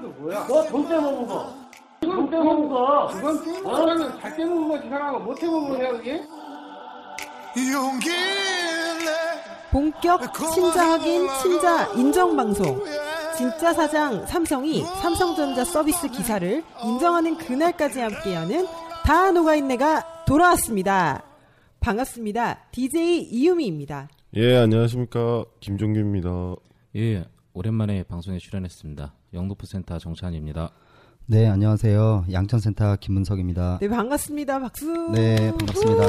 뭐야? 너돈 떼먹은 거. 돈 떼먹은 거. 그건 너는 잘 떼먹은 거지 사람은 못 떼먹은 거야 그게? 본격 친자 확인 친자 인정 방송. 진짜 사장 삼성이 삼성전자 서비스 기사를 인정하는 그날까지 함께하는 다 녹아있네가 돌아왔습니다. 반갑습니다. DJ 이유미입니다. 예, 안녕하십니까. 김종규입니다. 예, 오랜만에 방송에 출연했습니다. 영등포 센터 정찬입니다. 네, 안녕하세요. 양천센터 김문석입니다. 네, 반갑습니다. 박수. 네, 반갑습니다.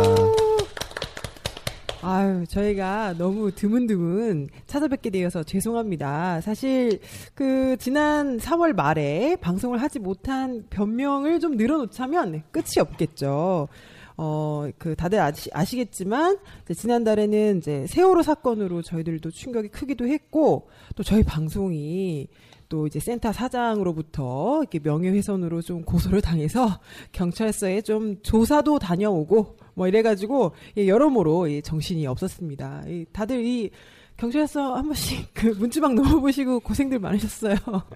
아유, 저희가 너무 드문드문 찾아뵙게 되어서 죄송합니다. 사실, 그, 지난 4월 말에 방송을 하지 못한 변명을 좀 늘어놓자면 끝이 없겠죠. 어, 그, 다들 아시, 아시겠지만, 이제 지난달에는 이제 세월호 사건으로 저희들도 충격이 크기도 했고, 또 저희 방송이 또 이제 센터 사장으로부터 이렇게 명예훼손으로 좀 고소를 당해서 경찰서에 좀 조사도 다녀오고 뭐 이래가지고 예, 여러모로 예, 정신이 없었습니다. 이, 다들 이 경찰서 한 번씩 그 문지방 넘어보시고 고생들 많으셨어요.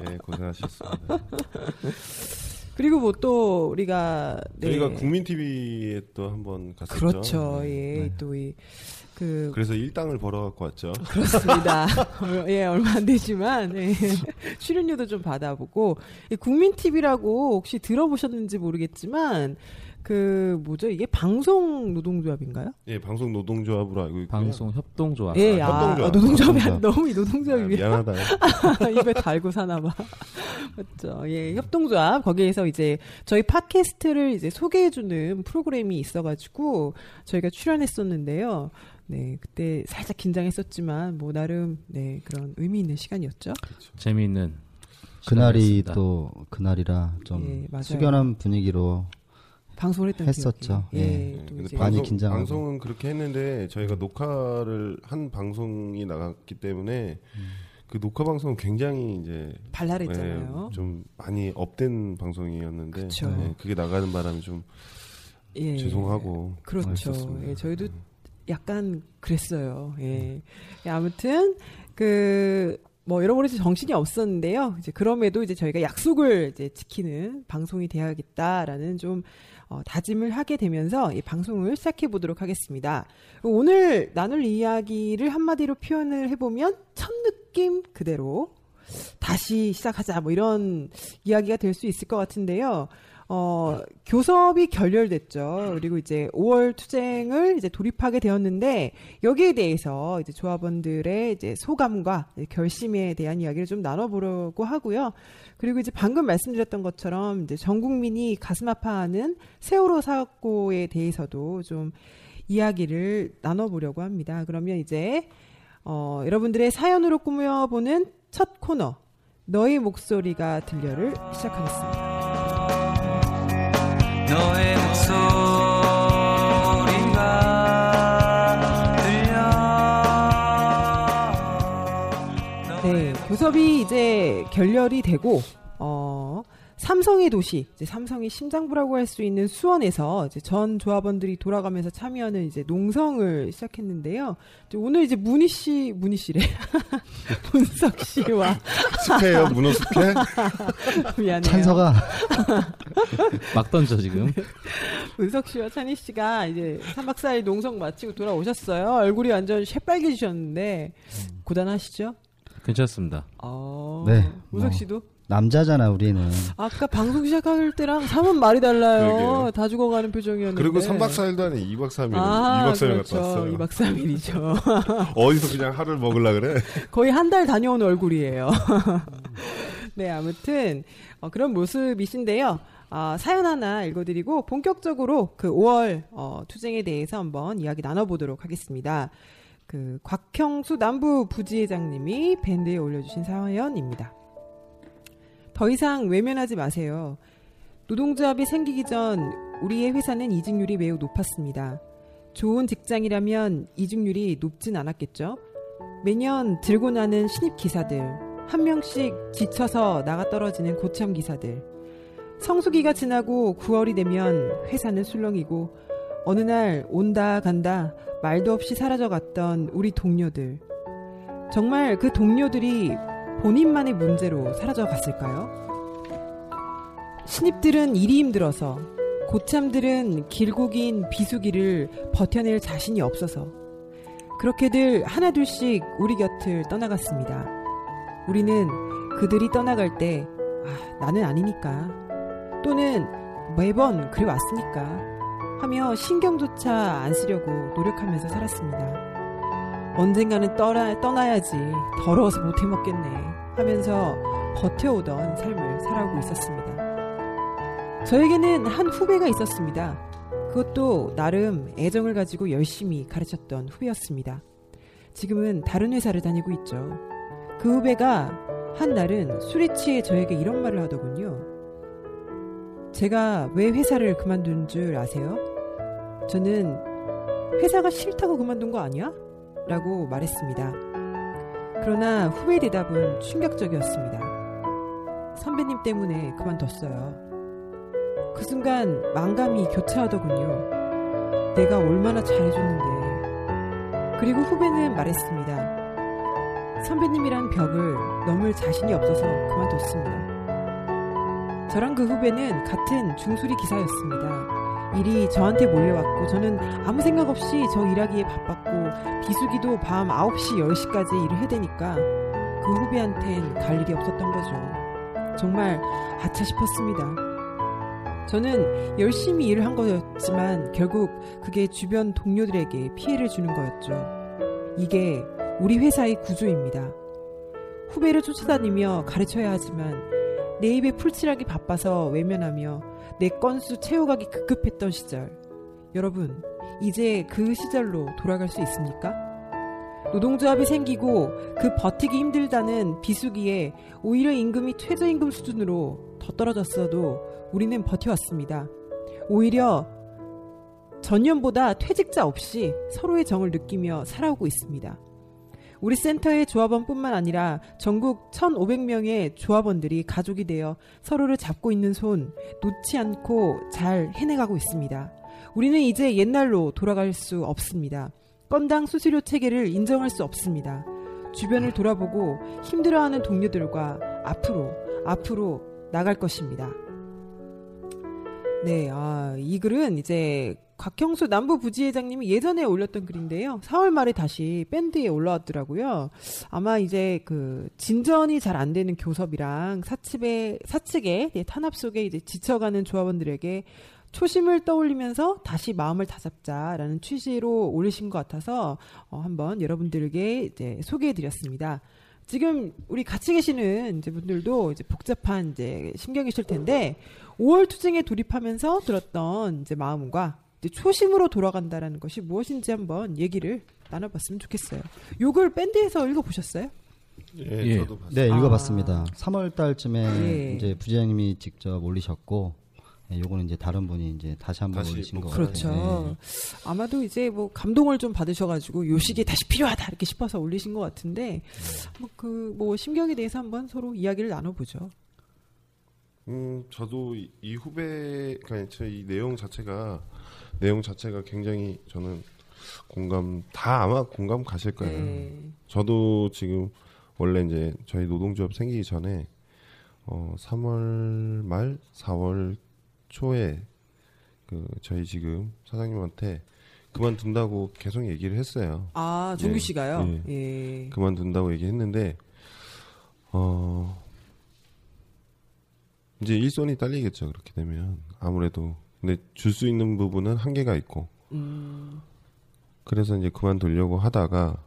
예, 고생하셨습니다. 그리고 뭐 또 우리가 네. 저희가 국민 TV에 또 한번 갔었죠. 그렇죠. 예, 네. 또이 그 그래서 일당을 벌어 갖고 왔죠. 그렇습니다. 어, 예, 얼마 안 되지만 예, 출연료도 좀 받아보고 이 국민 TV라고 혹시 들어보셨는지 모르겠지만 그 뭐죠 이게 방송 노동조합인가요? 예, 방송 노동조합으로 알고 있고요. 방송 협동조합. 예, 아, 아, 협동조합. 아, 노동조합이 협동조합. 너무 이 노동조합이 아, 미 미안하다. 입에 달고 사나봐. 맞죠. 예, 협동조합. 거기에서 이제 저희 팟캐스트를 이제 소개해주는 프로그램이 있어가지고 저희가 출연했었는데요. 네, 그때 살짝 긴장했었지만 뭐 나름 네 그런 의미 있는 시간이었죠. 재미있는 그날이 시간이었습니다. 또 그날이라 좀 예. 숙연한 분위기로 방송을 했던 했었죠. 기억이. 예, 예. 네, 또 근데 많이 방송, 긴장하고. 방송은 그렇게 했는데 저희가 녹화를 한 방송이 나갔기 때문에 그 녹화 방송은 굉장히 이제 발랄했잖아요. 예, 좀 많이 업된 방송이었는데. 예, 그게 나가는 바람에 좀 예. 죄송하고 그렇죠. 그랬었습니다. 예, 저희도 약간 그랬어요. 예. 예, 아무튼 그 뭐 여러모로 이제 정신이 없었는데요. 이제 그럼에도 이제 저희가 약속을 이제 지키는 방송이 돼야겠다라는 좀 어, 다짐을 하게 되면서 이 방송을 시작해 보도록 하겠습니다. 오늘 나눌 이야기를 한마디로 표현을 해보면 첫 느낌 그대로 다시 시작하자 뭐 이런 이야기가 될 수 있을 것 같은데요. 어, 교섭이 결렬됐죠. 그리고 이제 5월 투쟁을 이제 돌입하게 되었는데 여기에 대해서 이제 조합원들의 이제 소감과 이제 결심에 대한 이야기를 좀 나눠보려고 하고요. 그리고 이제 방금 말씀드렸던 것처럼 이제 전 국민이 가슴 아파하는 세월호 사고에 대해서도 좀 이야기를 나눠보려고 합니다. 그러면 이제 어, 여러분들의 사연으로 꾸며보는 첫 코너 너의 목소리가 들려를 시작하겠습니다. 네, 교섭이 이제 결렬이 되고 어 삼성의 도시, 이제 삼성의 심장부라고 할 수 있는 수원에서 이제 전 조합원들이 돌아가면서 참여하는 이제 농성을 시작했는데요. 이제 오늘 이제 문희 씨, 문희 씨래, 문석 씨와 숲해요 문어 숲해 미안해요. 찬서가 막 던져 지금. 문석 씨와 찬희 씨가 이제 3박 4일 농성 마치고 돌아오셨어요. 얼굴이 완전 새빨개지셨는데 고단하시죠? 괜찮습니다. 어, 네, 문석 뭐. 씨도 남자잖아 우리는. 아까 방송 시작할 때랑 사뭇 말이 달라요. 그러게요. 다 죽어가는 표정이었는데. 그리고 3박 4일도 아니 2박 3일. 아, 2박 4일 그렇죠. 갔다 왔어요. 2박 3일이죠. 어디서 그냥 하루를 먹으려 그래? 거의 한 달 다녀온 얼굴이에요. 네, 아무튼 어, 그런 모습이신데요. 아, 사연 하나 읽어드리고 본격적으로 그 5월 어, 투쟁에 대해서 한번 이야기 나눠보도록 하겠습니다. 그 곽형수 남부 부지회장님이 밴드에 올려주신 사연입니다. 더 이상 외면하지 마세요. 노동조합이 생기기 전 우리의 회사는 이직률이 매우 높았습니다. 좋은 직장이라면 이직률이 높진 않았겠죠? 매년 들고 나는 신입 기사들, 한 명씩 지쳐서 나가 떨어지는 고참 기사들. 성수기가 지나고 9월이 되면 회사는 술렁이고 어느 날 온다 간다 말도 없이 사라져 갔던 우리 동료들. 정말 그 동료들이 본인만의 문제로 사라져 갔을까요? 신입들은 일이 힘들어서 고참들은 길고 긴 비수기를 버텨낼 자신이 없어서 그렇게들 하나둘씩 우리 곁을 떠나갔습니다. 우리는 그들이 떠나갈 때, 아, 나는 아니니까. 또는 매번 그래 왔으니까. 하며 신경조차 안 쓰려고 노력하면서 살았습니다. 언젠가는 떠나, 떠나야지. 더러워서 못 해먹겠네. 하면서 버텨오던 삶을 살아오고 있었습니다. 저에게는 한 후배가 있었습니다. 그것도 나름 애정을 가지고 열심히 가르쳤던 후배였습니다. 지금은 다른 회사를 다니고 있죠. 그 후배가 한 날은 술에 취해 저에게 이런 말을 하더군요. 제가 왜 회사를 그만둔 줄 아세요? 저는 회사가 싫다고 그만둔 거 아니야? 라고 말했습니다. 그러나 후배의 대답은 충격적이었습니다. 선배님 때문에 그만뒀어요. 그 순간 망감이 교차하더군요. 내가 얼마나 잘해줬는데. 그리고 후배는 말했습니다. 선배님이란 벽을 넘을 자신이 없어서 그만뒀습니다. 저랑 그 후배는 같은 중수리 기사였습니다. 일이 저한테 몰려왔고 저는 아무 생각 없이 저 일하기에 바빴고 비수기도 밤 9시, 10시까지 일을 해대니까 그 후배한텐 갈 일이 없었던 거죠. 정말 아차 싶었습니다. 저는 열심히 일을 한 거였지만 결국 그게 주변 동료들에게 피해를 주는 거였죠. 이게 우리 회사의 구조입니다. 후배를 쫓아다니며 가르쳐야 하지만 내 입에 풀칠하기 바빠서 외면하며 내 건수 채워가기 급급했던 시절. 여러분, 이제 그 시절로 돌아갈 수 있습니까? 노동조합이 생기고 그 버티기 힘들다는 비수기에 오히려 임금이 최저임금 수준으로 더 떨어졌어도 우리는 버텨왔습니다. 오히려 전년보다 퇴직자 없이 서로의 정을 느끼며 살아오고 있습니다. 우리 센터의 조합원뿐만 아니라 전국 1,500명의 조합원들이 가족이 되어 서로를 잡고 있는 손 놓지 않고 잘 해내가고 있습니다. 우리는 이제 옛날로 돌아갈 수 없습니다. 건당 수수료 체계를 인정할 수 없습니다. 주변을 돌아보고 힘들어하는 동료들과 앞으로 앞으로 나갈 것입니다. 네, 아, 이 글은 이제 곽형수 남부 부지회장님이 예전에 올렸던 글인데요. 4월 말에 다시 밴드에 올라왔더라고요. 아마 이제 그 진전이 잘 안 되는 교섭이랑 사측의 사측의 예, 탄압 속에 이제 지쳐가는 조합원들에게 초심을 떠올리면서 다시 마음을 다잡자라는 취지로 올리신 것 같아서 어, 한번 여러분들에게 이제 소개해드렸습니다. 지금 우리 같이 계시는 이제 분들도 이제 복잡한 이제 심경이실 텐데 5월 투쟁에 돌입하면서 들었던 이제 마음과 이제 초심으로 돌아간다라는 것이 무엇인지 한번 얘기를 나눠봤으면 좋겠어요. 요걸 밴드에서 읽어보셨어요? 예, 예. 네, 읽어봤습니다. 3월 달쯤에 예. 이제 부장님이 직접 올리셨고, 예, 요거는 이제 다른 분이 이제 다시 한번 올리신 거 그렇죠. 같아요. 아마도 이제 뭐 감동을 좀 받으셔가지고 요 시기에 다시 필요하다 이렇게 싶어서 올리신 것 같은데 뭐 그뭐 심경에 대해서 한번 서로 이야기를 나눠보죠. 음, 저도 이, 이 후배, 그러니까 저이 내용 자체가 내용 자체가 굉장히 저는 공감 다 아마 공감 가실 거예요. 네. 저도 지금 원래 이제 저희 노동조합 생기기 전에 어 3월 말 4월 초에 그 저희 지금 사장님한테 그만둔다고 계속 얘기를 했어요. 아 종규 예, 씨가요. 예. 예. 그만둔다고 얘기했는데 어 이제 일손이 딸리겠죠. 그렇게 되면 아무래도 근데 줄 수 있는 부분은 한계가 있고 음, 그래서 이제 그만두려고 하다가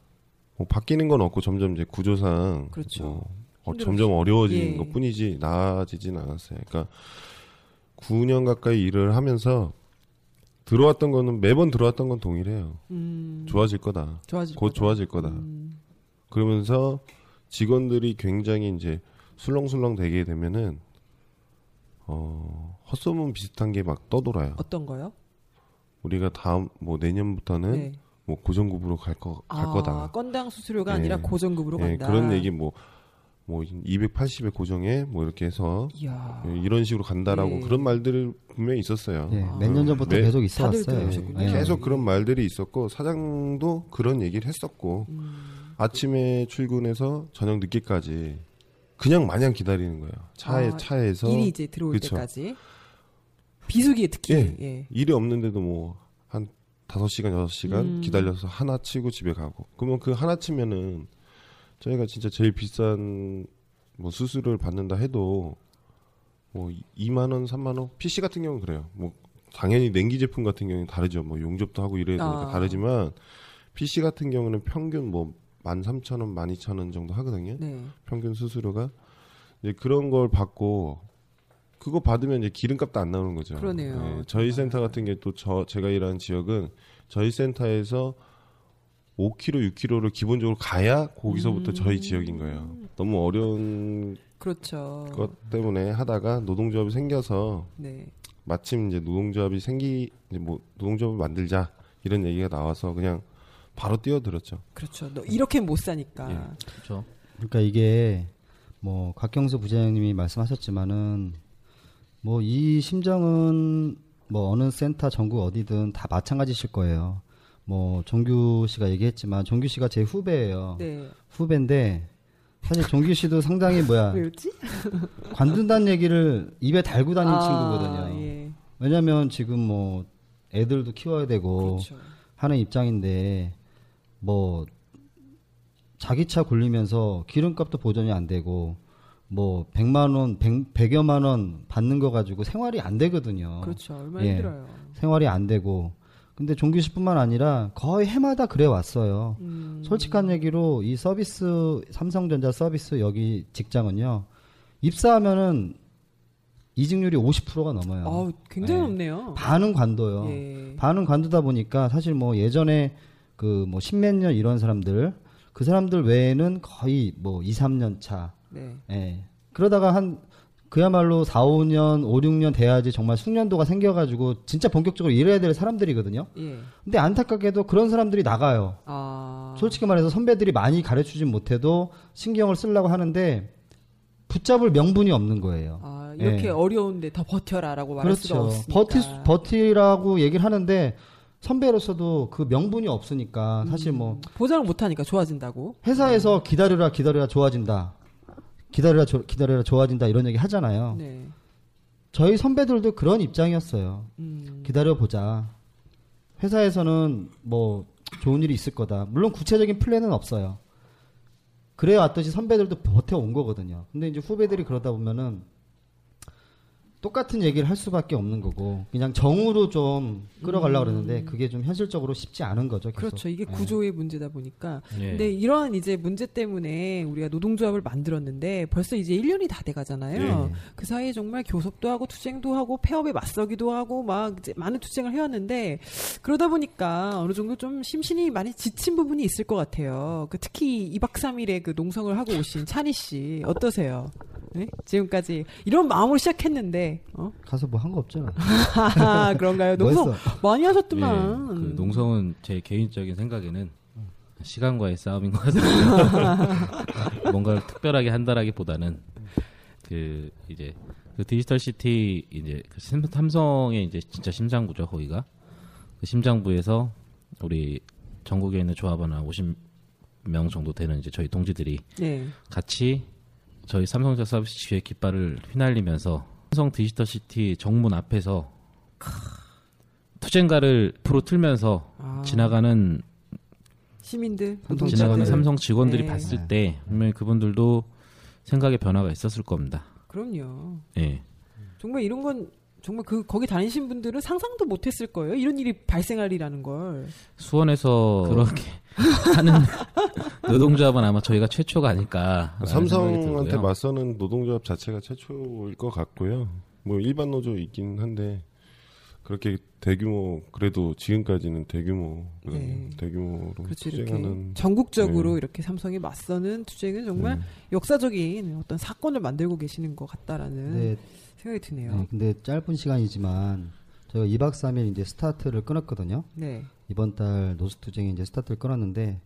뭐 바뀌는 건 없고 점점 이제 구조상 그렇죠. 뭐 어, 점점 어려워지는 예. 것뿐이지 나아지진 않았어요. 그러니까 9년 가까이 일을 하면서 들어왔던 거는 매번 들어왔던 건 동일해요. 음, 좋아질 거다. 좋아질 곧 거다. 좋아질 거다. 음, 그러면서 직원들이 굉장히 이제 술렁술렁 되게 되면은 어 헛소문 비슷한 게 막 떠돌아요. 어떤 거요? 우리가 다음 뭐 내년부터는 네. 뭐 고정급으로 갈 거 갈 아, 거다. 건당 수수료가 예. 아니라 고정급으로 예, 간다. 그런 얘기 뭐, 뭐 280에 고정해 뭐 이렇게 해서 이야. 예, 이런 식으로 간다라고 예. 그런 말들이 분명히 있었어요. 예, 아. 몇년 전부터 매- 계속 있어 왔어요. 예. 계속 그런 말들이 있었고 사장도 그런 얘기를 했었고 음, 아침에 출근해서 저녁 늦게까지 그냥 마냥 기다리는 거예요. 차에 아, 차에서 일이 이제 들어올 그쵸. 때까지 비수기에 특히 예. 예. 일이 없는데도 뭐한 5시간, 6시간 음. 기다려서 하나 치고 집에 가고. 그러면 그 하나 치면은 저희가 진짜 제일 비싼 뭐 수수료를 받는다 해도 뭐 2만 원, 3만 원. PC 같은 경우는 그래요. 뭐 당연히 냉기 제품 같은 경우는 다르죠. 뭐 용접도 하고 이래야 되니까 아. 다르지만 PC 같은 경우는 평균 뭐 13,000원, 12,000원 정도 하거든요. 네. 평균 수수료가 이제 그런 걸 받고 그거 받으면 이제 기름값도 안 나오는 거죠. 그러네요. 예, 저희 센터 같은 게 또 저 제가 일하는 지역은 저희 센터에서 5km, 6km를 기본적으로 가야 거기서부터 음. 저희 지역인 거예요. 너무 어려운 그렇죠. 것 때문에 하다가 노동조합이 생겨서 네. 마침 이제 노동조합이 생기 이제 뭐 노동조합을 만들자 이런 얘기가 나와서 그냥 바로 뛰어들었죠. 그렇죠. 너 이렇게 못 사니까. 예. 그렇죠. 그러니까 이게 뭐 곽경수 부장님이 말씀하셨지만은 뭐 이 심정은 뭐 어느 센터 전국 어디든 다 마찬가지실 거예요. 뭐 종규 씨가 얘기했지만 종규 씨가 제 후배예요. 네. 후배인데 사실 종규 씨도 상당히 뭐야 왜였지? 관둔다는 얘기를 입에 달고 다니는 친구거든요. 예. 왜냐면 지금 뭐 애들도 키워야 되고 그렇죠. 하는 입장인데 뭐 자기 차 굴리면서 기름값도 보전이 안 되고 뭐 100만 원, 100, 100여만 원 받는 거 가지고 생활이 안 되거든요. 그렇죠. 얼마나 예. 힘들어요. 생활이 안 되고 근데 종규 씨뿐만 아니라 거의 해마다 그래 왔어요. 음. 솔직한 얘기로 이 서비스 삼성전자 서비스 여기 직장은요. 입사하면은 이직률이 50%가 넘어요. 아, 굉장히 예. 높네요. 반은 관둬요. 예. 반은 관두다 보니까 사실 뭐 예전에 그 뭐 십몇 년 이런 사람들 그 사람들 외에는 거의 뭐 2, 3년 차. 네. 예. 그러다가 한 그야말로 4, 5년, 5, 6년 돼야지 정말 숙련도가 생겨가지고 진짜 본격적으로 일해야 될 사람들이거든요. 예. 근데 안타깝게도 그런 사람들이 나가요. 아. 솔직히 말해서 선배들이 많이 가르치진 못해도 신경을 쓰려고 하는데 붙잡을 명분이 없는 거예요. 아, 이렇게 예. 어려운데 더 버텨라라고 말할 수가 그렇죠. 없으니까. 버티 버티라고 얘기를 하는데 선배로서도 그 명분이 없으니까 사실 뭐 보장을 못 하니까 좋아진다고. 회사에서 기다려라 기다려라 좋아진다. 기다려라 조- 기다려라 좋아진다 이런 얘기 하잖아요. 네. 저희 선배들도 그런 입장이었어요. 음. 기다려 보자. 회사에서는 뭐 좋은 일이 있을 거다. 물론 구체적인 플랜은 없어요. 그래 왔듯이 선배들도 버텨 온 거거든요. 근데 이제 후배들이 그러다 보면은 똑같은 얘기를 할 수밖에 없는 거고 그냥 정으로 좀 끌어가려고 그러는데 그게 좀 현실적으로 쉽지 않은 거죠. 계속. 그렇죠. 이게 예. 구조의 문제다 보니까. 예. 근데 이런 이제 문제 때문에 우리가 노동조합을 만들었는데 벌써 이제 1년이 다 돼 가잖아요. 예. 그 사이에 정말 교섭도 하고 투쟁도 하고 폐업에 맞서기도 하고 막 이제 많은 투쟁을 해 왔는데 그러다 보니까 어느 정도 좀 심신이 많이 지친 부분이 있을 것 같아요. 그 특히 2박 3일에 그 농성을 하고 오신 찬희 씨 어떠세요? 네? 지금까지 이런 마음으로 시작했는데 어? 가서 뭐 한 거 없잖아. 하하, 그런가요? 뭐 농성 했어? 많이 예, 하셨더만. 그 농성은 제 개인적인 생각에는 시간과의 싸움인 것 같습니다. 뭔가를 특별하게 한다라기보다는 그 이제 그 디지털 시티 이제 그 삼- 삼성의 이제 진짜 심장부죠 거기가 그 심장부에서 우리 전국에 있는 조합원 한 50명 정도 되는 이제 저희 동지들이 네. 같이 저희 삼성전자 서비스 지회 깃발을 휘날리면서 삼성 디지털 시티 정문 앞에서 투쟁가를 프로 틀면서 아. 지나가는 시민들, 삼성 지나가는 노동자들. 삼성 직원들이 네. 봤을 때 분명히 그분들도 생각의 변화가 있었을 겁니다. 그럼요. 예. 정말 이런 건 정말 그 거기 다니신 분들은 상상도 못했을 거예요. 이런 일이 발생할이라는 걸. 수원에서 그렇게 하는 노동조합은 아마 저희가 최초가 아닐까. 삼성한테 맞서는 노동조합 자체가 최초일 것 같고요. 뭐 일반 노조 있긴 한데 그렇게 대규모 그래도 지금까지는 대규모 네. 대규모로 그렇죠. 이렇게 투쟁하는 전국적으로 네. 이렇게 삼성이 맞서는 투쟁은 정말 네. 역사적인 어떤 사건을 만들고 계시는 것 같다라는 네. 생각이 드네요. 네, 근데 짧은 시간이지만 저희가 2박 3일 이제 스타트를 끊었거든요. 네. 이번 달 노스투쟁이 이제 스타트를 끊었는데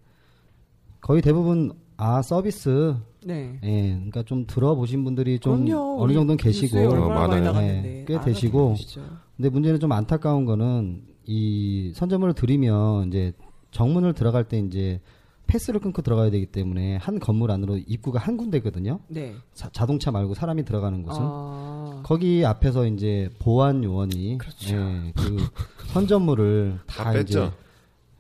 거의 대부분 아 서비스 네. 예, 그러니까 좀 들어보신 분들이 좀 그럼요. 어느 정도는 계시고 많이 많아요. 네, 꽤 되시고 계시죠. 근데 문제는 좀 안타까운 거는 이 선점을 드리면 이제 정문을 들어갈 때 이제 패스를 끊고 들어가야 되기 때문에 한 건물 안으로 입구가 한 군데거든요. 네. 자, 자동차 말고 사람이 들어가는 곳은 아, 거기 앞에서 이제 보안 요원이 그렇죠. 예, 그 선전물을 다 다, 뺐죠. 이제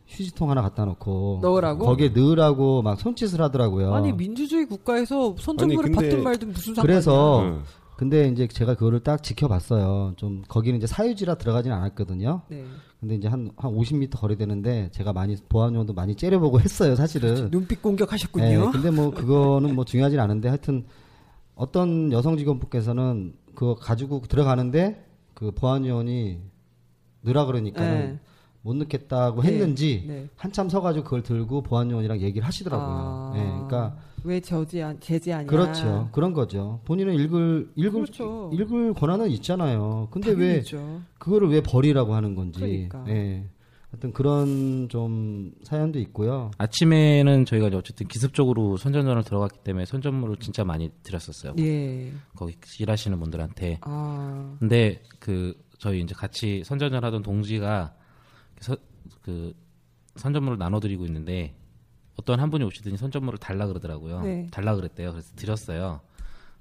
휴지통 하나 갖다 놓고 넣으라고? 거기에 넣으라고 막 손짓을 하더라고요. 아니 민주주의 국가에서 선전물을 받든 말든 무슨 상관이야? 그래서 네. 근데 이제 제가 그거를 딱 지켜봤어요. 좀 거기는 이제 사유지라 들어가진 않았거든요. 네. 근데 이제 한, 한 50m 거리 되는데 제가 많이 보안 요원도 많이 째려보고 했어요, 사실은. 눈빛 공격하셨군요. 네, 근데 뭐 그거는 뭐 중요하진 않은데 하여튼 어떤 여성 직원분께서는 그거 가지고 들어가는데 그 보안 요원이 넣으라 그러니까는 네. 못 넣겠다고 네, 했는지 네. 한참 서가지고 그걸 들고 보안 요원이랑 얘기를 하시더라고요. 아, 네, 그러니까 왜 저지 안 제지하냐? 그렇죠. 그런 거죠. 본인은 읽을 읽을 그렇죠. 읽을 권한은 있잖아요. 근데 왜 당연히죠. 그거를 왜 버리라고 하는 건지. 그러니까. 예. 하여튼 그런 좀 사연도 있고요. 아침에는 저희가 이제 어쨌든 기습적으로 선전전을 들어갔기 때문에 선전물을 진짜 많이 드렸었어요. 예. 거기 일하시는 분들한테. 아, 근데 그 저희 이제 같이 선전전 하던 동지가 서, 그 선전물을 나눠드리고 있는데 어떤 한 분이 오시더니 선전물을 달라 그러더라고요. 네. 달라 그랬대요. 그래서 드렸어요.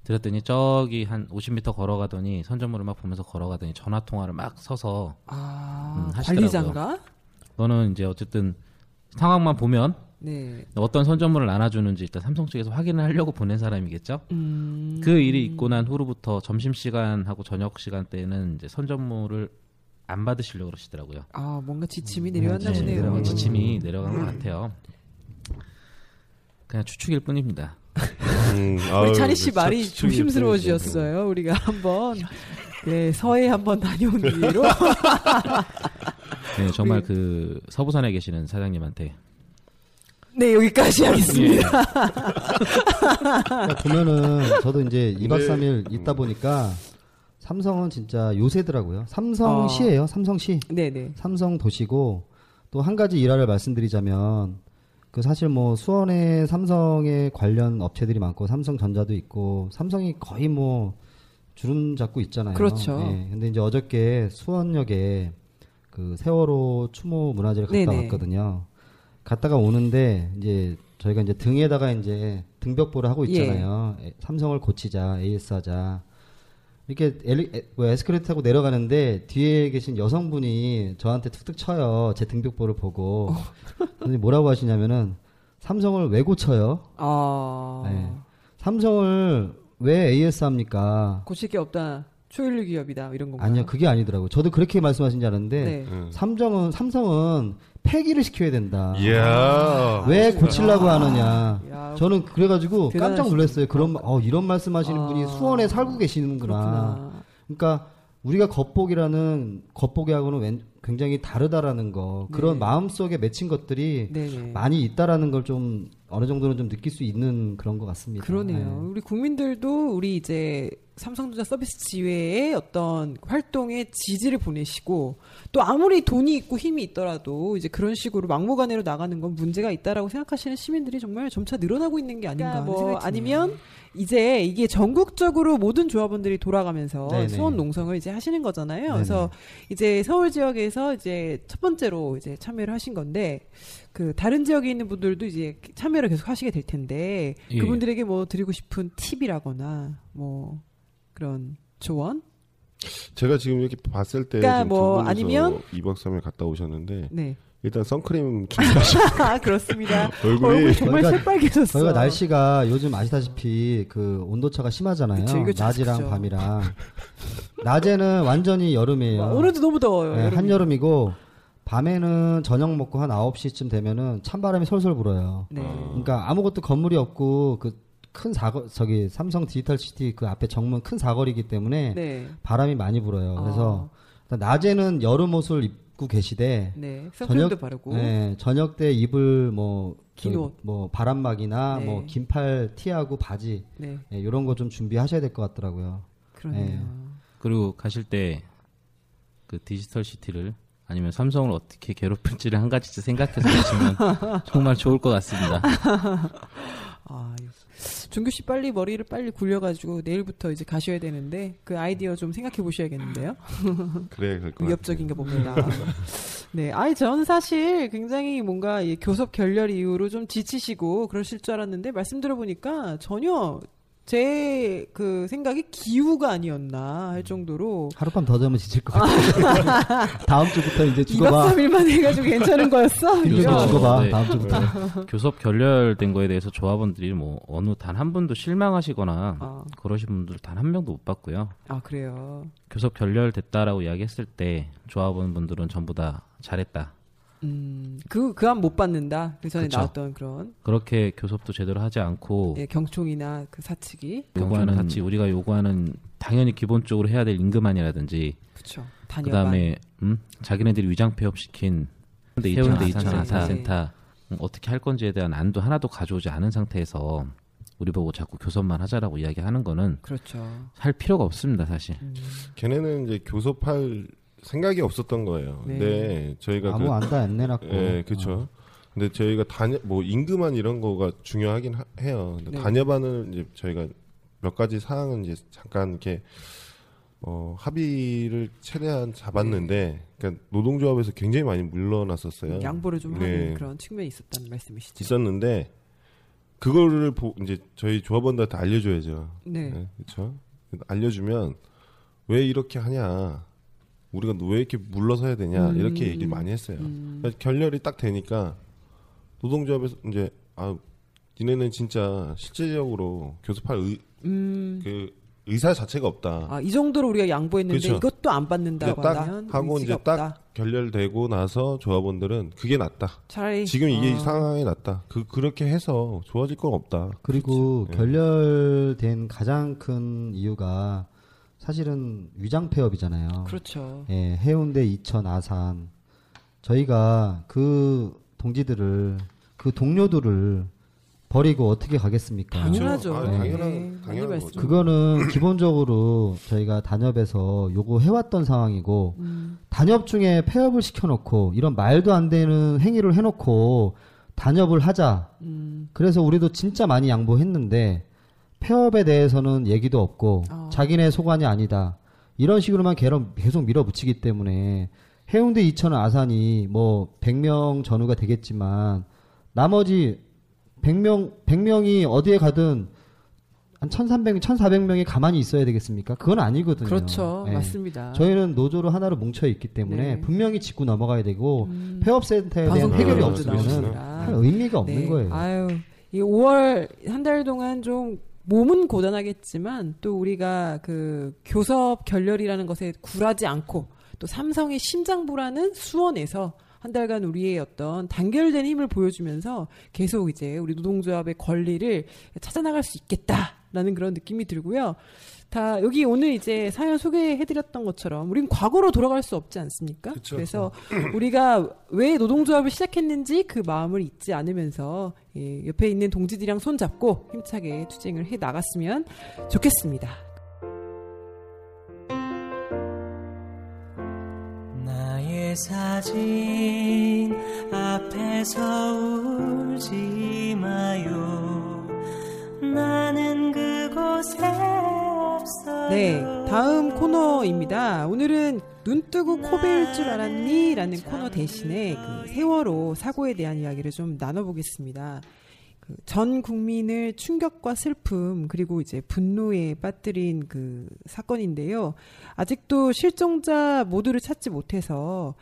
드렸더니 저기 한 50m 걸어가더니 선전물을 막 보면서 걸어가더니 전화 통화를 막 서서 아 음, 하시더라고요. 관리자인가? 너는 이제 어쨌든 상황만 보면 네. 어떤 선전물을 나눠주는지 일단 삼성 측에서 확인을 하려고 보낸 사람이겠죠. 음. 그 일이 있고 난 후로부터 점심 시간하고 저녁 시간 때는 이제 선전물을 안 받으시려고 그러시더라고요. 아 뭔가 지침이 내려왔나 네, 보네요. 내려간 지침이 내려간 것 같아요. 그냥 추측일 뿐입니다. 음, 우리 찬희 씨참 말이 조심스러워지셨어요. 우리가 한번 네 서해 한번 다녀온 뒤로 네, 정말 그 서부산에 계시는 사장님한테 네 여기까지 하겠습니다. 그러니까 보면은 저도 이제 2박 근데- 3일 있다 보니까 삼성은 진짜 요새더라고요. 삼성시예요. 삼성시. 네 네. 삼성 도시고 또 한 가지 일화를 말씀드리자면 그 사실 뭐 수원에 삼성에 관련 업체들이 많고 삼성전자도 있고 삼성이 거의 뭐 주름 잡고 있잖아요. 그렇죠. 예. 근데 이제 어저께 수원역에 그 세월호 추모 문화제를 갔다 네네. 왔거든요. 갔다가 오는데 이제 저희가 이제 등에다가 이제 등벽보를 하고 있잖아요. 예. 에, 삼성을 고치자, AS 하자. 이렇게 엘리, 에, 뭐 에스컬레이터 타고 내려가는데 뒤에 계신 여성분이 저한테 툭툭 쳐요. 제 등벽보를 보고. 근데 뭐라고 하시냐면은 삼성을 왜 고쳐요? 아 네. 삼성을 왜 AS 합니까? 고칠 게 없다. 초일류 기업이다 이런 건가요? 아니요, 그게 아니더라고요. 저도 그렇게 말씀하신 줄 알았는데 네. 음. 삼성은 삼성은 폐기를 시켜야 된다. 이야. 왜 고치려고 하느냐? 야, 저는 그래가지고 깜짝. 놀랐어요. 그런 어, 이런 말씀하시는 아. 분이 수원에 살고 계시는구나. 그렇구나. 그러니까 우리가 겉보기라는 겉보기하고는 웬- 굉장히 다르다라는 거 그런 네. 마음속에 맺힌 것들이 네네. 많이 있다라는 걸좀 어느 정도는 좀 느낄 수 있는 그런 것 같습니다. 그러네요. 네. 우리 국민들도 우리 이제 삼성전자 서비스 지회의 어떤 활동에 지지를 보내시고 또 아무리 돈이 있고 힘이 있더라도 이제 그런 식으로 막무가내로 나가는 건 문제가 있다라고 생각하시는 시민들이 정말 점차 늘어나고 있는 게 아닌가 하는 뭐. 아니면 이제 이게 전국적으로 모든 조합원들이 돌아가면서 네네. 수원 농성을 이제 하시는 거잖아요. 네네. 그래서 이제 서울 지역에서 이제 첫 번째로 이제 참여를 하신 건데 그 다른 지역에 있는 분들도 이제 참여를 계속 하시게 될 텐데 예. 그분들에게 뭐 드리고 싶은 팁이라거나 뭐 그런 조언? 제가 지금 이렇게 봤을 때 그러니까 뭐 아니면- 2박 3일 갔다 오셨는데 네. 일단 선크림 준비하시고 아, 그렇습니다. 얼굴이 정말 저희가- 새빨개졌어. 저희가 날씨가 요즘 아시다시피 그 온도차가 심하잖아요. 그쵸, 낮이랑. 밤이랑. 낮에는 완전히 여름이에요. 오늘도 너무 더워요. 네, 여름이. 한여름이고 밤에는 저녁 먹고 한 9시쯤 되면은 찬바람이 솔솔 불어요. 네. 그러니까 아무것도 건물이 없고 그 큰 사거 저기 삼성 디지털 시티 그 앞에 정문 큰 사거리이기 때문에 네. 바람이 많이 불어요. 그래서 어. 낮에는 여름 옷을 입고 계시되 네. 선크림도 바르고. 네, 저녁 때 입을 뭐, 긴 그, 옷. 뭐 바람막이나 네. 뭐 긴팔 티하고 바지 네. 이런 거 좀 준비하셔야 될 것 같더라고요. 그러네요. 네. 그리고 가실 때 그 디지털 시티를 아니면 삼성을 어떻게 괴롭힐지를 한 가지씩 생각해서 가시면 정말 좋을 것 같습니다. 아. 준규 씨 빨리 머리를 빨리 굴려가지고 내일부터 이제 가셔야 되는데 그 아이디어 좀 생각해 보셔야겠는데요. 그래 그럴 것 위협적인가 봅니다. 네, 아이 저는 사실 굉장히 뭔가 이 교섭 결렬 이후로 좀 지치시고 그러실 줄 알았는데 말씀 들어보니까 전혀 제 그 생각이 기우가 아니었나 할 정도로 하룻밤 더 자면 지칠 것 같아요. 다음 주부터 이제 2박 죽어봐. 3일만 해가지고 괜찮은 거였어? 힘들면 그죠? 죽어봐. 네. 다음 주부터. 교섭 결렬된 거에 대해서 조합원들이 뭐 어느 단 한 분도 실망하시거나 아. 그러신 분들 단 한 명도 못 봤고요. 아 그래요. 교섭 결렬됐다라고 이야기했을 때 조합원 분들은 전부 다 잘했다. 음, 그, 그 안 못 받는다. 그 전에 그쵸. 나왔던 그런, 그렇게 교섭도 제대로 하지 않고 예, 경총이나 그 사측이. 요구하는 같이 우리가 요구하는 당연히 기본적으로 해야 될 임금안이라든지 그쵸. 그다음에 음? 자기네들이 위장 폐업시킨 이천 이천 아산센터. 아산센터 음, 어떻게 할 건지에 대한 안도 하나도 가져오지 않은 상태에서 우리 보고 자꾸 교섭만 하자라고 이야기하는 거는 그렇죠. 할 필요가 없습니다 사실. 걔네는 이제 교섭할 생각이 없었던 거예요. 네. 근데 저희가 아무 안도 안 내놨고. 예, 그렇죠. 근데 저희가 단협 뭐 임금안 이런 거가 중요하긴 하- 해요. 근데 네. 단협안을 이제 저희가 몇 가지 사항은 이제 잠깐 이렇게 어, 합의를 최대한 잡았는데, 그러니까 노동조합에서 굉장히 많이 물러났었어요. 양보를 좀 네. 하는 그런 측면이 있었다는 말씀이시죠. 있었는데 그거를 보, 이제 저희 조합원들한테 알려줘야죠. 네. 그렇죠. 알려주면 왜 이렇게 하냐, 우리가 왜 이렇게 물러서야 되냐 음, 이렇게 얘기를 많이 했어요. 음. 그러니까 결렬이 딱 되니까 노동조합에서 이제 아 니네는 진짜 실질적으로 교섭할 의, 음. 그 의사 자체가 없다. 아, 이 정도로 우리가 양보했는데 그쵸. 이것도 안 받는다고 딱 하면 하고 의지가 이제 딱 없다. 결렬되고 나서 조합원들은 그게 낫다. 차라리 지금 이게 아. 상황이 낫다. 그 그렇게 해서 좋아질 건 없다. 그리고 그렇죠. 예. 결렬된 가장 큰 이유가 사실은 위장 폐업이잖아요. 그렇죠. 예, 해운대, 이천, 아산. 저희가 그 동지들을 그 동료들을 버리고 어떻게 가겠습니까? 당연하죠. 아, 네. 당연한 네, 당연한. 거죠. 그거는 기본적으로 저희가 단협에서 요구해왔던 상황이고 음. 단협 중에 폐업을 시켜놓고 이런 말도 안 되는 행위를 해놓고 단협을 하자. 음. 그래서 우리도 진짜 많이 양보했는데 폐업에 대해서는 얘기도 없고 어. 자기네 소관이 아니다. 이런 식으로만 계속, 밀어붙이기 때문에 해운대 이천 아산이 뭐 100명 전후가 되겠지만 나머지 100명 100명이 어디에 가든 한 1,300명, 1,400명이 가만히 있어야 되겠습니까? 그건 아니거든요. 그렇죠. 예. 맞습니다. 저희는 노조로 하나로 뭉쳐 있기 때문에 네. 분명히 짚고 넘어가야 되고 음. 폐업 센터에 대한 방송 해결이 나오시니까. 할 의미가 없는 네. 거예요. 아유, 이 5월 한 달 동안 좀 몸은 고단하겠지만 또 우리가 그 교섭 결렬이라는 것에 굴하지 않고 또 삼성의 심장부라는 수원에서 한 달간 우리의 어떤 단결된 힘을 보여주면서 계속 이제 우리 노동조합의 권리를 찾아나갈 수 있겠다라는 그런 느낌이 들고요. 다 여기 오늘 이제 사연 소개해드렸던 것처럼 우린 과거로 돌아갈 수 없지 않습니까? 그쵸. 래서 우리가 왜 노동조합을 시작했는지 그 마음을 잊지 않으면서 예, 옆에 있는 동지들이랑 손잡고 힘차게 투쟁을 해 나갔으면 좋겠습니다. 나의 사진 앞에서 울지 마요 나는 그곳에 네, 다음 코너입니다. 오늘은 눈 뜨고 코 베일 줄 알았니? 라는 코너 대신에 그 세월호 사고에 대한 이야기를 좀 나눠보겠습니다. 그 전 국민을 충격과 슬픔 그리고 이제 분노에 빠뜨린 그 사건인데요. 아직도 실종자 모두를 찾지 못해서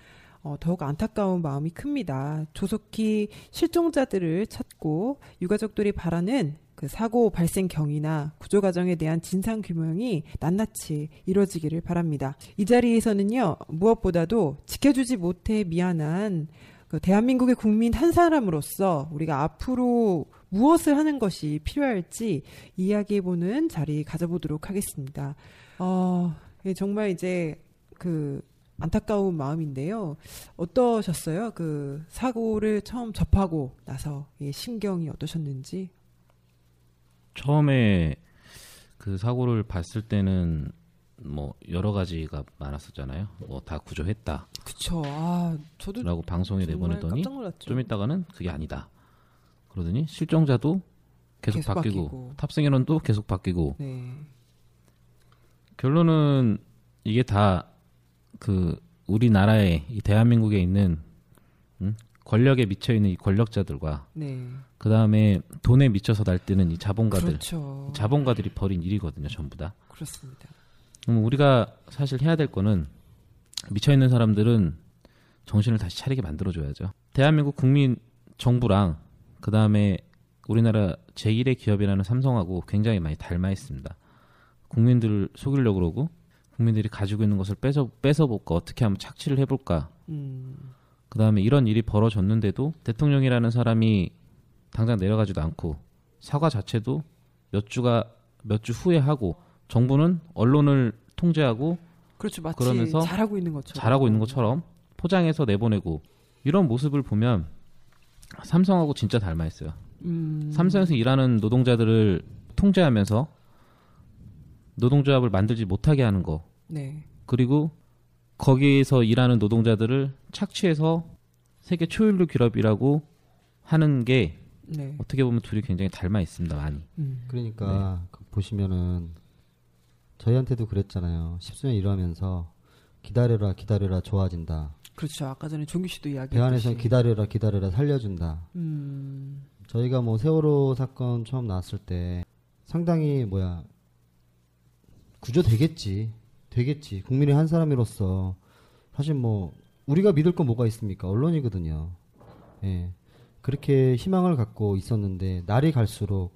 어, 더욱 안타까운 마음이 큽니다. 조속히 실종자들을 찾고 유가족들이 바라는 그 사고 발생 경위나 구조 과정에 대한 진상 규명이 낱낱이 이루어지기를 바랍니다. 이 자리에서는요 무엇보다도 지켜주지 못해 미안한 그 대한민국의 국민 한 사람으로서 우리가 앞으로 무엇을 하는 것이 필요할지 이야기해보는 자리 가져보도록 하겠습니다. 어, 예, 정말 이제 그 안타까운 마음인데요. 어떠셨어요? 그 사고를 처음 접하고 나서 예, 심경이 어떠셨는지? 처음에 그 사고를 봤을 때는 뭐 여러 가지가 많았었잖아요. 뭐 다 구조했다. 그쵸. 아, 저도 라고 방송에 내보내더니. 좀 있다가는 그게 아니다. 그러더니 실종자도 계속, 계속 바뀌고, 바뀌고. 탑승 인원도 계속 바뀌고 네. 결론은 이게 다 그 우리나라에 이 대한민국에 있는 음? 권력에 미쳐 있는 이 권력자들과 네. 그 다음에 돈에 미쳐서 날뛰는 이 자본가들, 그렇죠. 자본가들이 벌인 일이거든요, 전부 다. 그렇습니다. 그럼 우리가 사실 해야 될 거는 미쳐 있는 사람들은 정신을 다시 차리게 만들어줘야죠. 대한민국 국민 정부랑 그 다음에 우리나라 제1의 기업이라는 삼성하고 굉장히 많이 닮아 있습니다. 국민들을 속이려고 그러고 국민들이 가지고 있는 것을 뺏어 뺏어 볼까 어떻게 하면 착취를 해볼까. 음. 그 다음에 이런 일이 벌어졌는데도 대통령이라는 사람이 당장 내려가지도 않고 사과 자체도 몇 주가 몇 주 후에 하고 정부는 언론을 통제하고 그렇죠. 마치 그러면서 잘하고 있는 것처럼. 잘하고 있는 것처럼 포장해서 내보내고 이런 모습을 보면 삼성하고 진짜 닮아 있어요. 음. 삼성에서 일하는 노동자들을 통제하면서 노동조합을 만들지 못하게 하는 거 네. 그리고 거기에서 일하는 노동자들을 착취해서 세계 초일류 기업이라고 하는 게 네. 어떻게 보면 둘이 굉장히 닮아 있습니다 많이. 음. 그러니까 그 보시면은 저희한테도 그랬잖아요. 십수년 일하면서 기다려라 기다려라 좋아진다. 그렇죠. 아까 전에 종규 씨도 이야기. 배 안에서는 기다려라 기다려라 살려준다. 음. 저희가 뭐 세월호 사건 처음 나왔을 때 상당히 뭐야 구조 되겠지 되겠지 국민의 한 사람으로서 사실 뭐 우리가 믿을 건 뭐가 있습니까 언론이거든요 예 그렇게 희망을 갖고 있었는데 날이 갈수록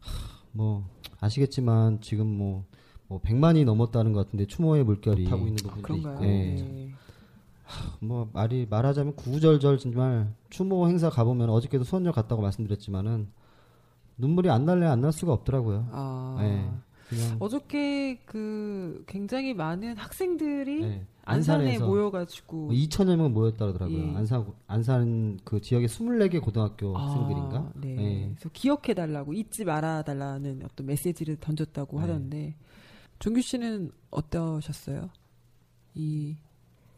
하, 뭐 아시겠지만 지금 뭐, 뭐 100만이 넘었다는 것 같은데 추모의 물결이 아, 타고 있는 부분도 그런가요? 있고 예. 네. 뭐 말이 말하자면 구구절절 정말 추모 행사 가보면 어저께도 수원역 갔다고 말씀드렸지만은 눈물이 안 날래 안 날 수가 없더라고요. 아. 예. 그냥 어저께 그 굉장히 많은 학생들이 예. 안산에 안산에서 모여가지고 뭐 2천여 명 모였다 그러더라고요. 예. 안산 안산 그 지역의 24개 고등학교 아, 학생들인가? 네. 예. 그래서 기억해 달라고 잊지 말아 달라는 어떤 메시지를 던졌다고 네. 하던데 종규 씨는 어떠셨어요? 이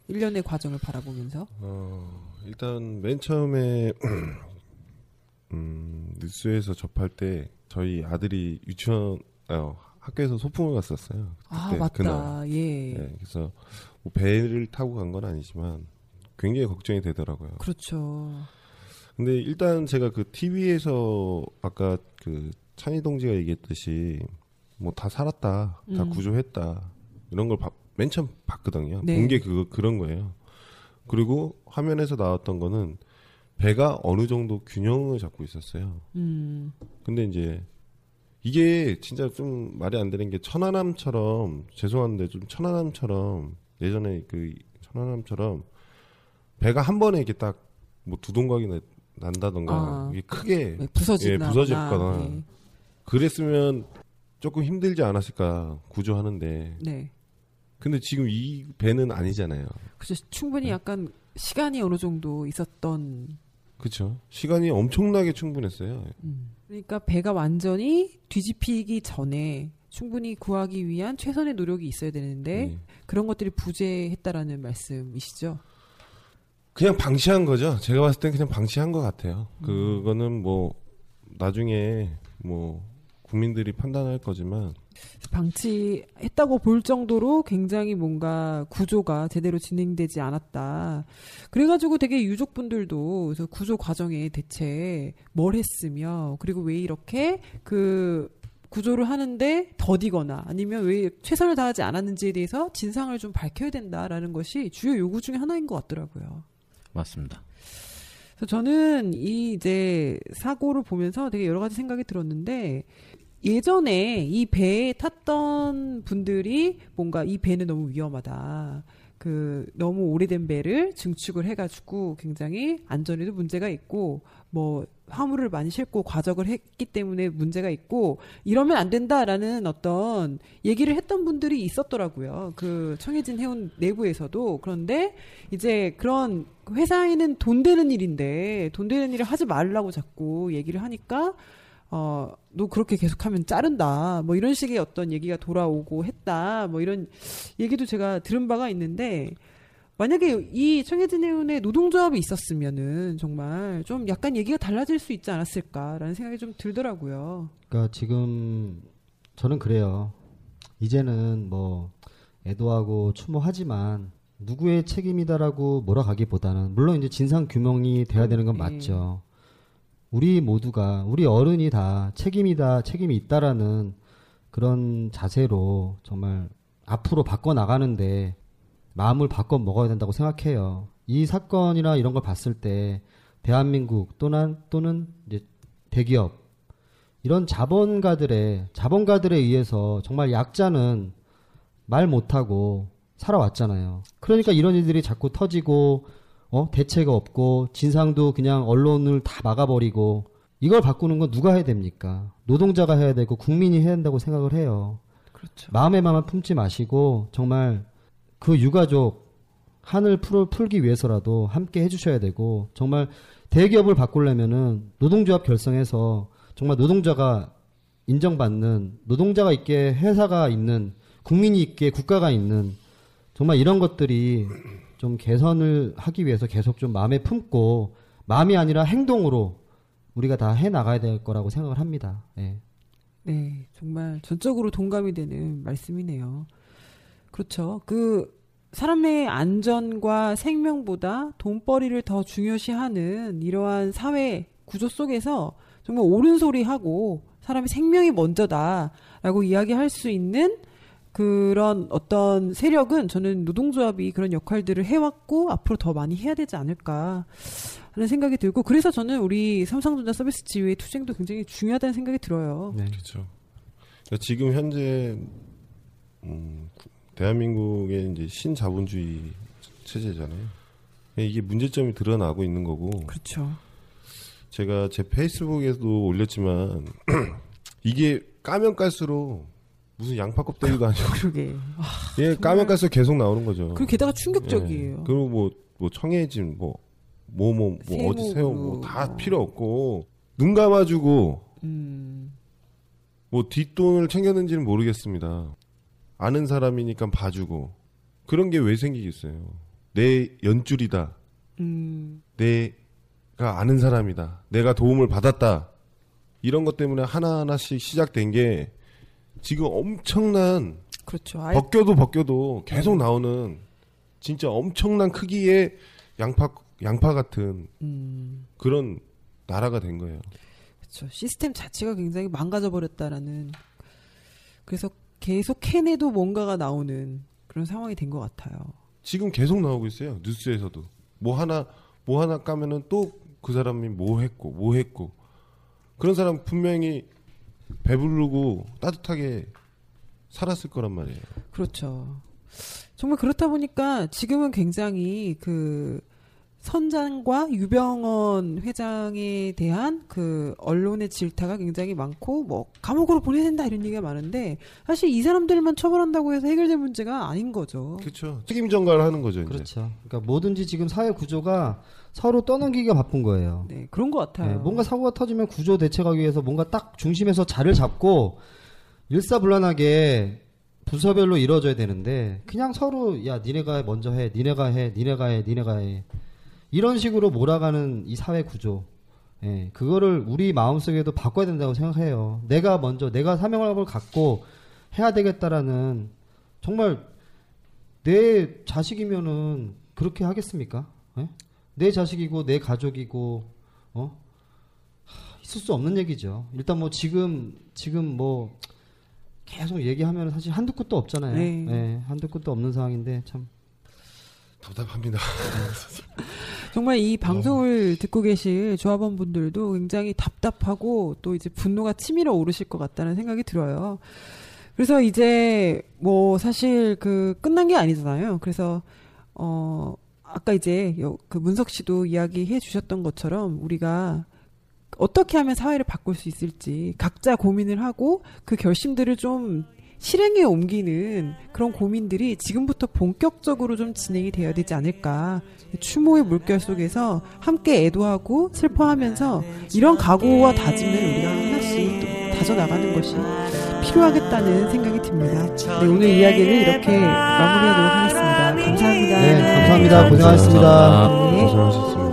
1년의 과정을 바라보면서 어, 일단 맨 처음에 음, 뉴스에서 접할 때 저희 아들이 유치원 어, 학교에서 소풍을 갔었어요. 아 그때, 맞다 그날. 예 네, 그래서 뭐 배를 타고 간 건 아니지만 굉장히 걱정이 되더라고요. 그렇죠 근데 일단 제가 그 TV에서 아까 그 찬희 동지가 얘기했듯이 뭐 다 살았다, 다 음. 구조했다 이런 걸 맨 처음 봤거든요. 네. 본게 그 그런 거예요. 그리고 화면에서 나왔던 거는 배가 어느 정도 균형을 잡고 있었어요. 음 근데 이제 이게 진짜 좀 말이 안 되는 게 천안함처럼 죄송한데 좀 천안함처럼 예전에 그 천안함처럼 배가 한 번에 이렇게 딱 뭐 두동강이 나- 난다던가 아. 이게 크게 네, 부서지거나 예, 부서졌거나 예. 그랬으면 조금 힘들지 않았을까 구조하는데 네 근데 지금 이 배는 아니잖아요. 그래서 충분히 네. 약간 시간이 어느 정도 있었던 그렇죠. 시간이 엄청나게 충분했어요. 음. 그러니까 배가 완전히 뒤집히기 전에 충분히 구하기 위한 최선의 노력이 있어야 되는데 네. 그런 것들이 부재했다라는 말씀이시죠? 그냥 방치한 거죠. 제가 봤을 땐 그냥 방치한 것 같아요. 그거는 뭐 나중에 뭐 국민들이 판단할 거지만 방치했다고 볼 정도로 굉장히 뭔가 구조가 제대로 진행되지 않았다. 그래가지고 되게 유족분들도 그래서 구조 과정에 대체 뭘 했으며 그리고 왜 이렇게 그 구조를 하는데 더디거나 아니면 왜 최선을 다하지 않았는지에 대해서 진상을 좀 밝혀야 된다라는 것이 주요 요구 중에 하나인 것 같더라고요. 맞습니다. 그래서 저는 이 이제 사고를 보면서 되게 여러 가지 생각이 들었는데 예전에 이 배에 탔던 분들이 뭔가 이 배는 너무 위험하다. 그 너무 오래된 배를 증축을 해가지고 굉장히 안전에도 문제가 있고 뭐 화물을 많이 싣고 과적을 했기 때문에 문제가 있고 이러면 안 된다라는 어떤 얘기를 했던 분들이 있었더라고요. 그 청해진 해운 내부에서도 그런데 이제 그런 회사에는 돈 되는 일인데 돈 되는 일을 하지 말라고 자꾸 얘기를 하니까 어, 너 그렇게 계속하면 자른다. 뭐 이런 식의 어떤 얘기가 돌아오고 했다. 뭐 이런 얘기도 제가 들은 바가 있는데 만약에 이 청해진 해운에 노동조합이 있었으면은 정말 좀 약간 얘기가 달라질 수 있지 않았을까라는 생각이 좀 들더라고요. 그러니까 지금 저는 그래요. 이제는 뭐 애도하고 추모하지만 누구의 책임이다라고 몰아가기보다는 물론 이제 진상 규명이 돼야 되는 건 네. 맞죠. 우리 모두가 우리 어른이 다 책임이다 책임이 있다라는 그런 자세로 정말 앞으로 바꿔 나가는데 마음을 바꿔 먹어야 된다고 생각해요. 이 사건이나 이런 걸 봤을 때 대한민국 또는 또는 이제 대기업 이런 자본가들의 자본가들에 의해서 정말 약자는 말 못하고 살아왔잖아요. 그러니까 이런 일들이 자꾸 터지고 어 대체가 없고 진상도 그냥 언론을 다 막아버리고 이걸 바꾸는 건 누가 해야 됩니까? 노동자가 해야 되고 국민이 해야 된다고 생각을 해요. 그렇죠. 마음을 품지 마시고 정말 그 유가족 한을 풀, 풀기 위해서라도 함께 해주셔야 되고 정말 대기업을 바꾸려면은 노동조합 결성해서 정말 노동자가 인정받는 노동자가 있게 회사가 있는 국민이 있게 국가가 있는 정말 이런 것들이 좀 개선을 하기 위해서 계속 좀 마음에 품고 마음이 아니라 행동으로 우리가 다 해 나가야 될 거라고 생각을 합니다. 예. 네, 정말 전적으로 동감이 되는 말씀이네요. 그렇죠. 그 사람의 안전과 생명보다 돈벌이를 더 중요시하는 이러한 사회 구조 속에서 정말 옳은 소리 하고 사람의 생명이 먼저다라고 이야기할 수 있는 그런 어떤 세력은 저는 노동조합이 그런 역할들을 해왔고 앞으로 더 많이 해야 되지 않을까 하는 생각이 들고 그래서 저는 우리 삼성전자 서비스 지위의 투쟁도 굉장히 중요하다는 생각이 들어요. 네. 그렇죠. 그러니까 지금 현재 음, 구- 대한민국의 이제 신자본주의 체제잖아요. 이게 문제점이 드러나고 있는 거고. 그렇죠. 제가 제 페이스북에도 올렸지만 이게 까면 깔수록 무슨 양파 껍데기도 아니고 그러게. 아, 예, 까면 깔수록 계속 나오는 거죠. 그리고 게다가 충격적이에요. 예. 그리고 뭐, 뭐 청해진 뭐, 뭐, 뭐, 뭐 어디 세워 뭐다 뭐. 필요 없고 눈 감아주고 음, 뭐 뒷돈을 챙겼는지는 모르겠습니다. 아는 사람이니까 봐주고 그런 게 왜 생기겠어요? 내 연줄이다. 음, 내가 아는 사람이다. 내가 도움을 받았다. 이런 것 때문에 하나하나씩 시작된 게 지금 엄청난 그렇죠. 아예 벗겨도 벗겨도 계속 나오는 진짜 엄청난 크기의 양파 양파 같은 음, 그런 나라가 된 거예요. 그렇죠. 시스템 자체가 굉장히 망가져 버렸다라는. 그래서 계속 캐내도 뭔가가 나오는 그런 상황이 된 것 같아요. 지금 계속 나오고 있어요. 뉴스에서도 뭐 하나 뭐 하나 까면은 또 그 사람이 뭐 했고 뭐 했고 그런 사람 분명히 배부르고 따뜻하게 살았을 거란 말이에요. 그렇죠. 정말 그렇다 보니까 지금은 굉장히 그 선장과 유병원 회장에 대한 그 언론의 질타가 굉장히 많고 뭐 감옥으로 보내야 된다 이런 얘기가 많은데 사실 이 사람들만 처벌한다고 해서 해결될 문제가 아닌 거죠. 그렇죠. 책임 전가를 하는 거죠. 이제. 그렇죠. 그러니까 뭐든지 지금 사회 구조가 서로 떠넘기기가 바쁜 거예요. 네, 그런 것 같아요. 네, 뭔가 사고가 터지면 구조 대책하기 위해서 뭔가 딱 중심에서 자를 잡고 일사불란하게 부서별로 이루어져야 되는데 그냥 서로 야 니네가 먼저 해, 니네가 해, 니네가 해, 니네가 해 이런 식으로 몰아가는 이 사회 구조. 예, 그거를 우리 마음속에도 바꿔야 된다고 생각해요. 내가 먼저 내가 사명을 갖고 해야 되겠다라는 정말 내 자식이면은 그렇게 하겠습니까? 예? 내 자식이고 내 가족이고 어? 하, 있을 수 없는 얘기죠. 일단 뭐 지금 지금 뭐 계속 얘기하면 사실 한두 끝도 없잖아요. 네. 예, 한두 끝도 없는 상황인데 참 답답합니다. 정말 이 방송을 듣고 계실 조합원 분들도 굉장히 답답하고 또 이제 분노가 치밀어 오르실 것 같다는 생각이 들어요. 그래서 이제 뭐 사실 그 끝난 게 아니잖아요. 그래서 어 아까 이제 요- 그 문석 씨도 이야기해 주셨던 것처럼 우리가 어떻게 하면 사회를 바꿀 수 있을지 각자 고민을 하고 그 결심들을 좀 실행에 옮기는 그런 고민들이 지금부터 본격적으로 좀 진행이 돼야 되지 않을까. 추모의 물결 속에서 함께 애도하고 슬퍼하면서 이런 각오와 다짐을 우리가 하나씩 또 다져나가는 것이 필요하겠다는 생각이 듭니다. 네, 오늘 이야기를 이렇게 마무리하도록 하겠습니다. 감사합니다. 네, 감사합니다. 고생하셨습니다. 감사합니다. 네. 고생하셨습니다.